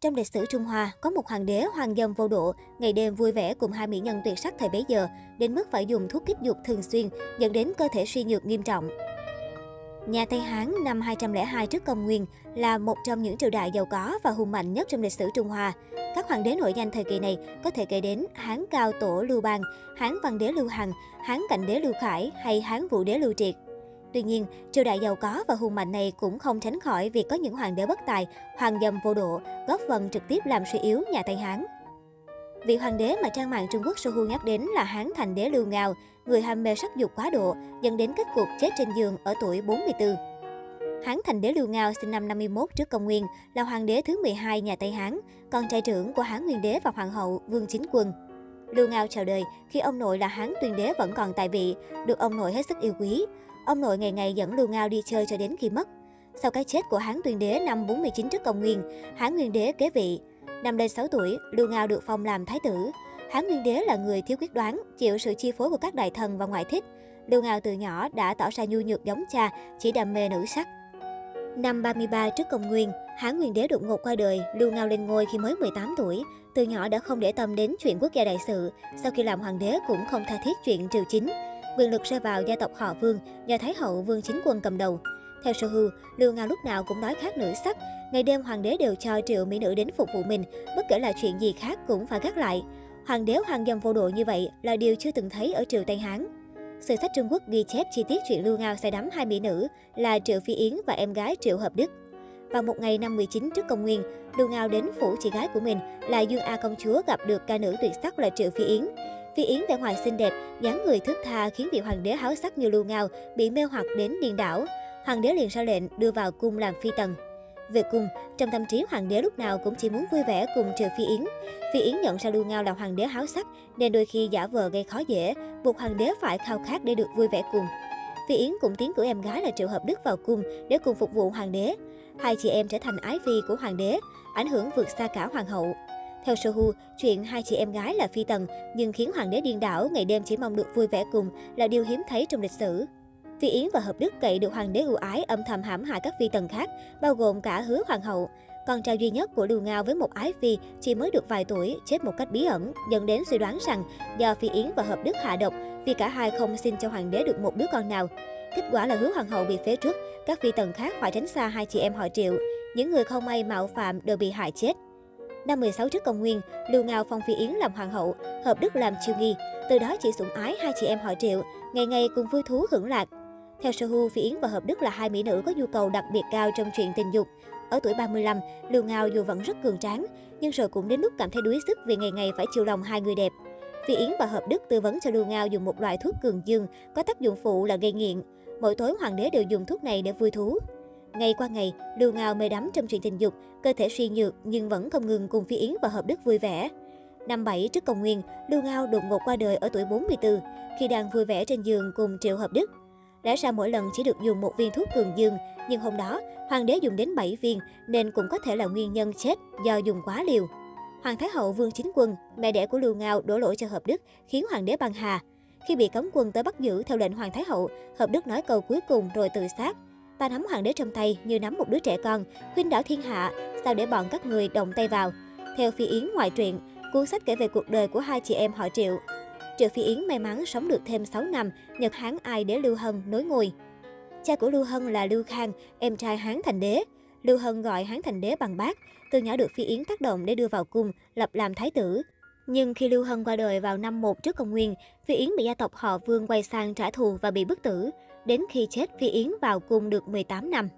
Trong lịch sử Trung Hoa, có một hoàng đế hoàng dâm vô độ, ngày đêm vui vẻ cùng hai mỹ nhân tuyệt sắc thời bấy giờ, đến mức phải dùng thuốc kích dục thường xuyên, dẫn đến cơ thể suy nhược nghiêm trọng. Nhà Tây Hán năm 202 trước công nguyên là một trong những triều đại giàu có và hùng mạnh nhất trong lịch sử Trung Hoa. Các hoàng đế nổi danh thời kỳ này có thể kể đến Hán Cao Tổ Lưu Bang, Hán Văn Đế Lưu Hằng, Hán Cảnh Đế Lưu Khải hay Hán Vũ Đế Lưu Triệt. Tuy nhiên, triều đại giàu có và hùng mạnh này cũng không tránh khỏi việc có những hoàng đế bất tài, hoàng dâm vô độ, góp phần trực tiếp làm suy yếu nhà Tây Hán. Vị hoàng đế mà trang mạng Trung Quốc Sohu nhắc đến là Hán Thành Đế Lưu Ngao, người ham mê sắc dục quá độ, dẫn đến kết cục chết trên giường ở tuổi 44. Hán Thành Đế Lưu Ngao sinh năm 51 trước công nguyên, là hoàng đế thứ 12 nhà Tây Hán, con trai trưởng của Hán Nguyên đế và hoàng hậu Vương Chính Quân. Lưu Ngao chào đời khi ông nội là Hán Tuyên đế vẫn còn tại vị, được ông nội hết sức yêu quý. Ông nội ngày ngày dẫn Lưu Ngao đi chơi cho đến khi mất. Sau cái chết của Hán Tuyên đế năm 49 trước công nguyên, Hán Nguyên đế kế vị. Năm lên 6 tuổi, Lưu Ngao được phong làm thái tử. Hán Nguyên đế là người thiếu quyết đoán, chịu sự chi phối của các đại thần và ngoại thích. Lưu Ngao từ nhỏ đã tỏ ra nhu nhược giống cha, chỉ đam mê nữ sắc. Năm 33 trước công nguyên, Hán Nguyên đế đột ngột qua đời, Lưu Ngao lên ngôi khi mới 18 tuổi. Từ nhỏ đã không để tâm đến chuyện quốc gia đại sự, sau khi làm hoàng đế cũng không tha thiết chuyện triều chính. Quyền lực rơi vào gia tộc họ Vương, do Thái hậu Vương Chính Quân cầm đầu. Theo Sơ Hưu, Lưu Ngao lúc nào cũng nói khác nữ sắc, ngày đêm hoàng đế đều cho triệu mỹ nữ đến phục vụ mình, bất kể là chuyện gì khác cũng phải gác lại. Hoàng đế hoàng dâm vô độ như vậy là điều chưa từng thấy ở triều Tây Hán. Sử sách Trung Quốc ghi chép chi tiết chuyện Lưu Ngao say đắm hai mỹ nữ là Triệu Phi Yến và em gái Triệu Hợp Đức. Vào một ngày năm 19 trước công nguyên, Lưu Ngao đến phủ chị gái của mình là Dương A công chúa gặp được ca nữ tuyệt sắc là Triệu Phi Yến. Phi Yến vẻ ngoài xinh đẹp, dáng người thức tha khiến vị hoàng đế háo sắc như Lưu Ngao bị mê hoặc đến điên đảo. Hoàng đế liền ra lệnh đưa vào cung làm phi tần. Về cung, trong tâm trí hoàng đế lúc nào cũng chỉ muốn vui vẻ cùng trừ Phi Yến. Phi Yến nhận ra Lưu Ngao là hoàng đế háo sắc nên đôi khi giả vờ gây khó dễ, buộc hoàng đế phải khao khát để được vui vẻ cùng. Phi Yến cũng tiến cử em gái là Triệu Hợp Đức vào cung để cùng phục vụ hoàng đế. Hai chị em trở thành ái phi của hoàng đế, ảnh hưởng vượt xa cả hoàng hậu. Theo Sohu, chuyện hai chị em gái là phi tần nhưng khiến hoàng đế điên đảo ngày đêm chỉ mong được vui vẻ cùng là điều hiếm thấy trong lịch sử. Phi Yến và Hợp Đức cậy được hoàng đế ưu ái âm thầm hãm hại các phi tần khác, bao gồm cả hứa hoàng hậu. Con trai duy nhất của Lưu Ngao với một ái phi chỉ mới được vài tuổi, chết một cách bí ẩn, dẫn đến suy đoán rằng do Phi Yến và Hợp Đức hạ độc vì cả hai không xin cho hoàng đế được một đứa con nào. Kết quả là hứa hoàng hậu bị phế trước, các phi tần khác phải tránh xa hai chị em họ Triệu. Những người không may mạo phạm đều bị hại chết. Năm 16 trước công nguyên, Lưu Ngao phong Phi Yến làm hoàng hậu, Hợp Đức làm chiêu nghi. Từ đó chỉ sủng ái hai chị em họ Triệu, ngày ngày cùng vui thú hưởng lạc. Theo Sohu, Phi Yến và Hợp Đức là hai mỹ nữ có nhu cầu đặc biệt cao trong chuyện tình dục. Ở tuổi 35, Lưu Ngao dù vẫn rất cường tráng, nhưng rồi cũng đến lúc cảm thấy đuối sức vì ngày ngày phải chiều lòng hai người đẹp. Phi Yến và Hợp Đức tư vấn cho Lưu Ngao dùng một loại thuốc cường dương có tác dụng phụ là gây nghiện. Mỗi tối hoàng đế đều dùng thuốc này để vui thú. Ngày qua ngày, Lưu Ngao mê đắm trong chuyện tình dục, cơ thể suy nhược nhưng vẫn không ngừng cùng Phi Yến và Hợp Đức vui vẻ. Năm 7 trước công nguyên, Lưu Ngao đột ngột qua đời ở tuổi 44 khi đang vui vẻ trên giường cùng Triệu Hợp Đức. Lẽ ra mỗi lần chỉ được dùng một viên thuốc cường dương, nhưng hôm đó, hoàng đế dùng đến 7 viên nên cũng có thể là nguyên nhân chết do dùng quá liều. Hoàng Thái hậu Vương Chính Quân, mẹ đẻ của Lưu Ngao đổ lỗi cho Hợp Đức, khiến hoàng đế băng hà. Khi bị cấm quân tới bắt giữ theo lệnh Hoàng Thái hậu, Hợp Đức nói câu cuối cùng rồi tự sát. Ta nắm hoàng đế trong tay như nắm một đứa trẻ con, khuyên đảo thiên hạ, sao để bọn các người động tay vào. Theo Phi Yến ngoại truyện, cuốn sách kể về cuộc đời của hai chị em họ Triệu. Triệu Phi Yến may mắn sống được thêm 6 năm, Nhật Hán ai để Lưu Hân nối ngôi. Cha của Lưu Hân là Lưu Khang, em trai Hán Thành Đế. Lưu Hân gọi Hán Thành Đế bằng bác, từ nhỏ được Phi Yến tác động để đưa vào cung, lập làm thái tử. Nhưng khi Lưu Hân qua đời vào năm 1 trước công nguyên, Phi Yến bị gia tộc họ Vương quay sang trả thù và bị bức tử. Đến khi chết, Phi Yến vào cung được 18 năm.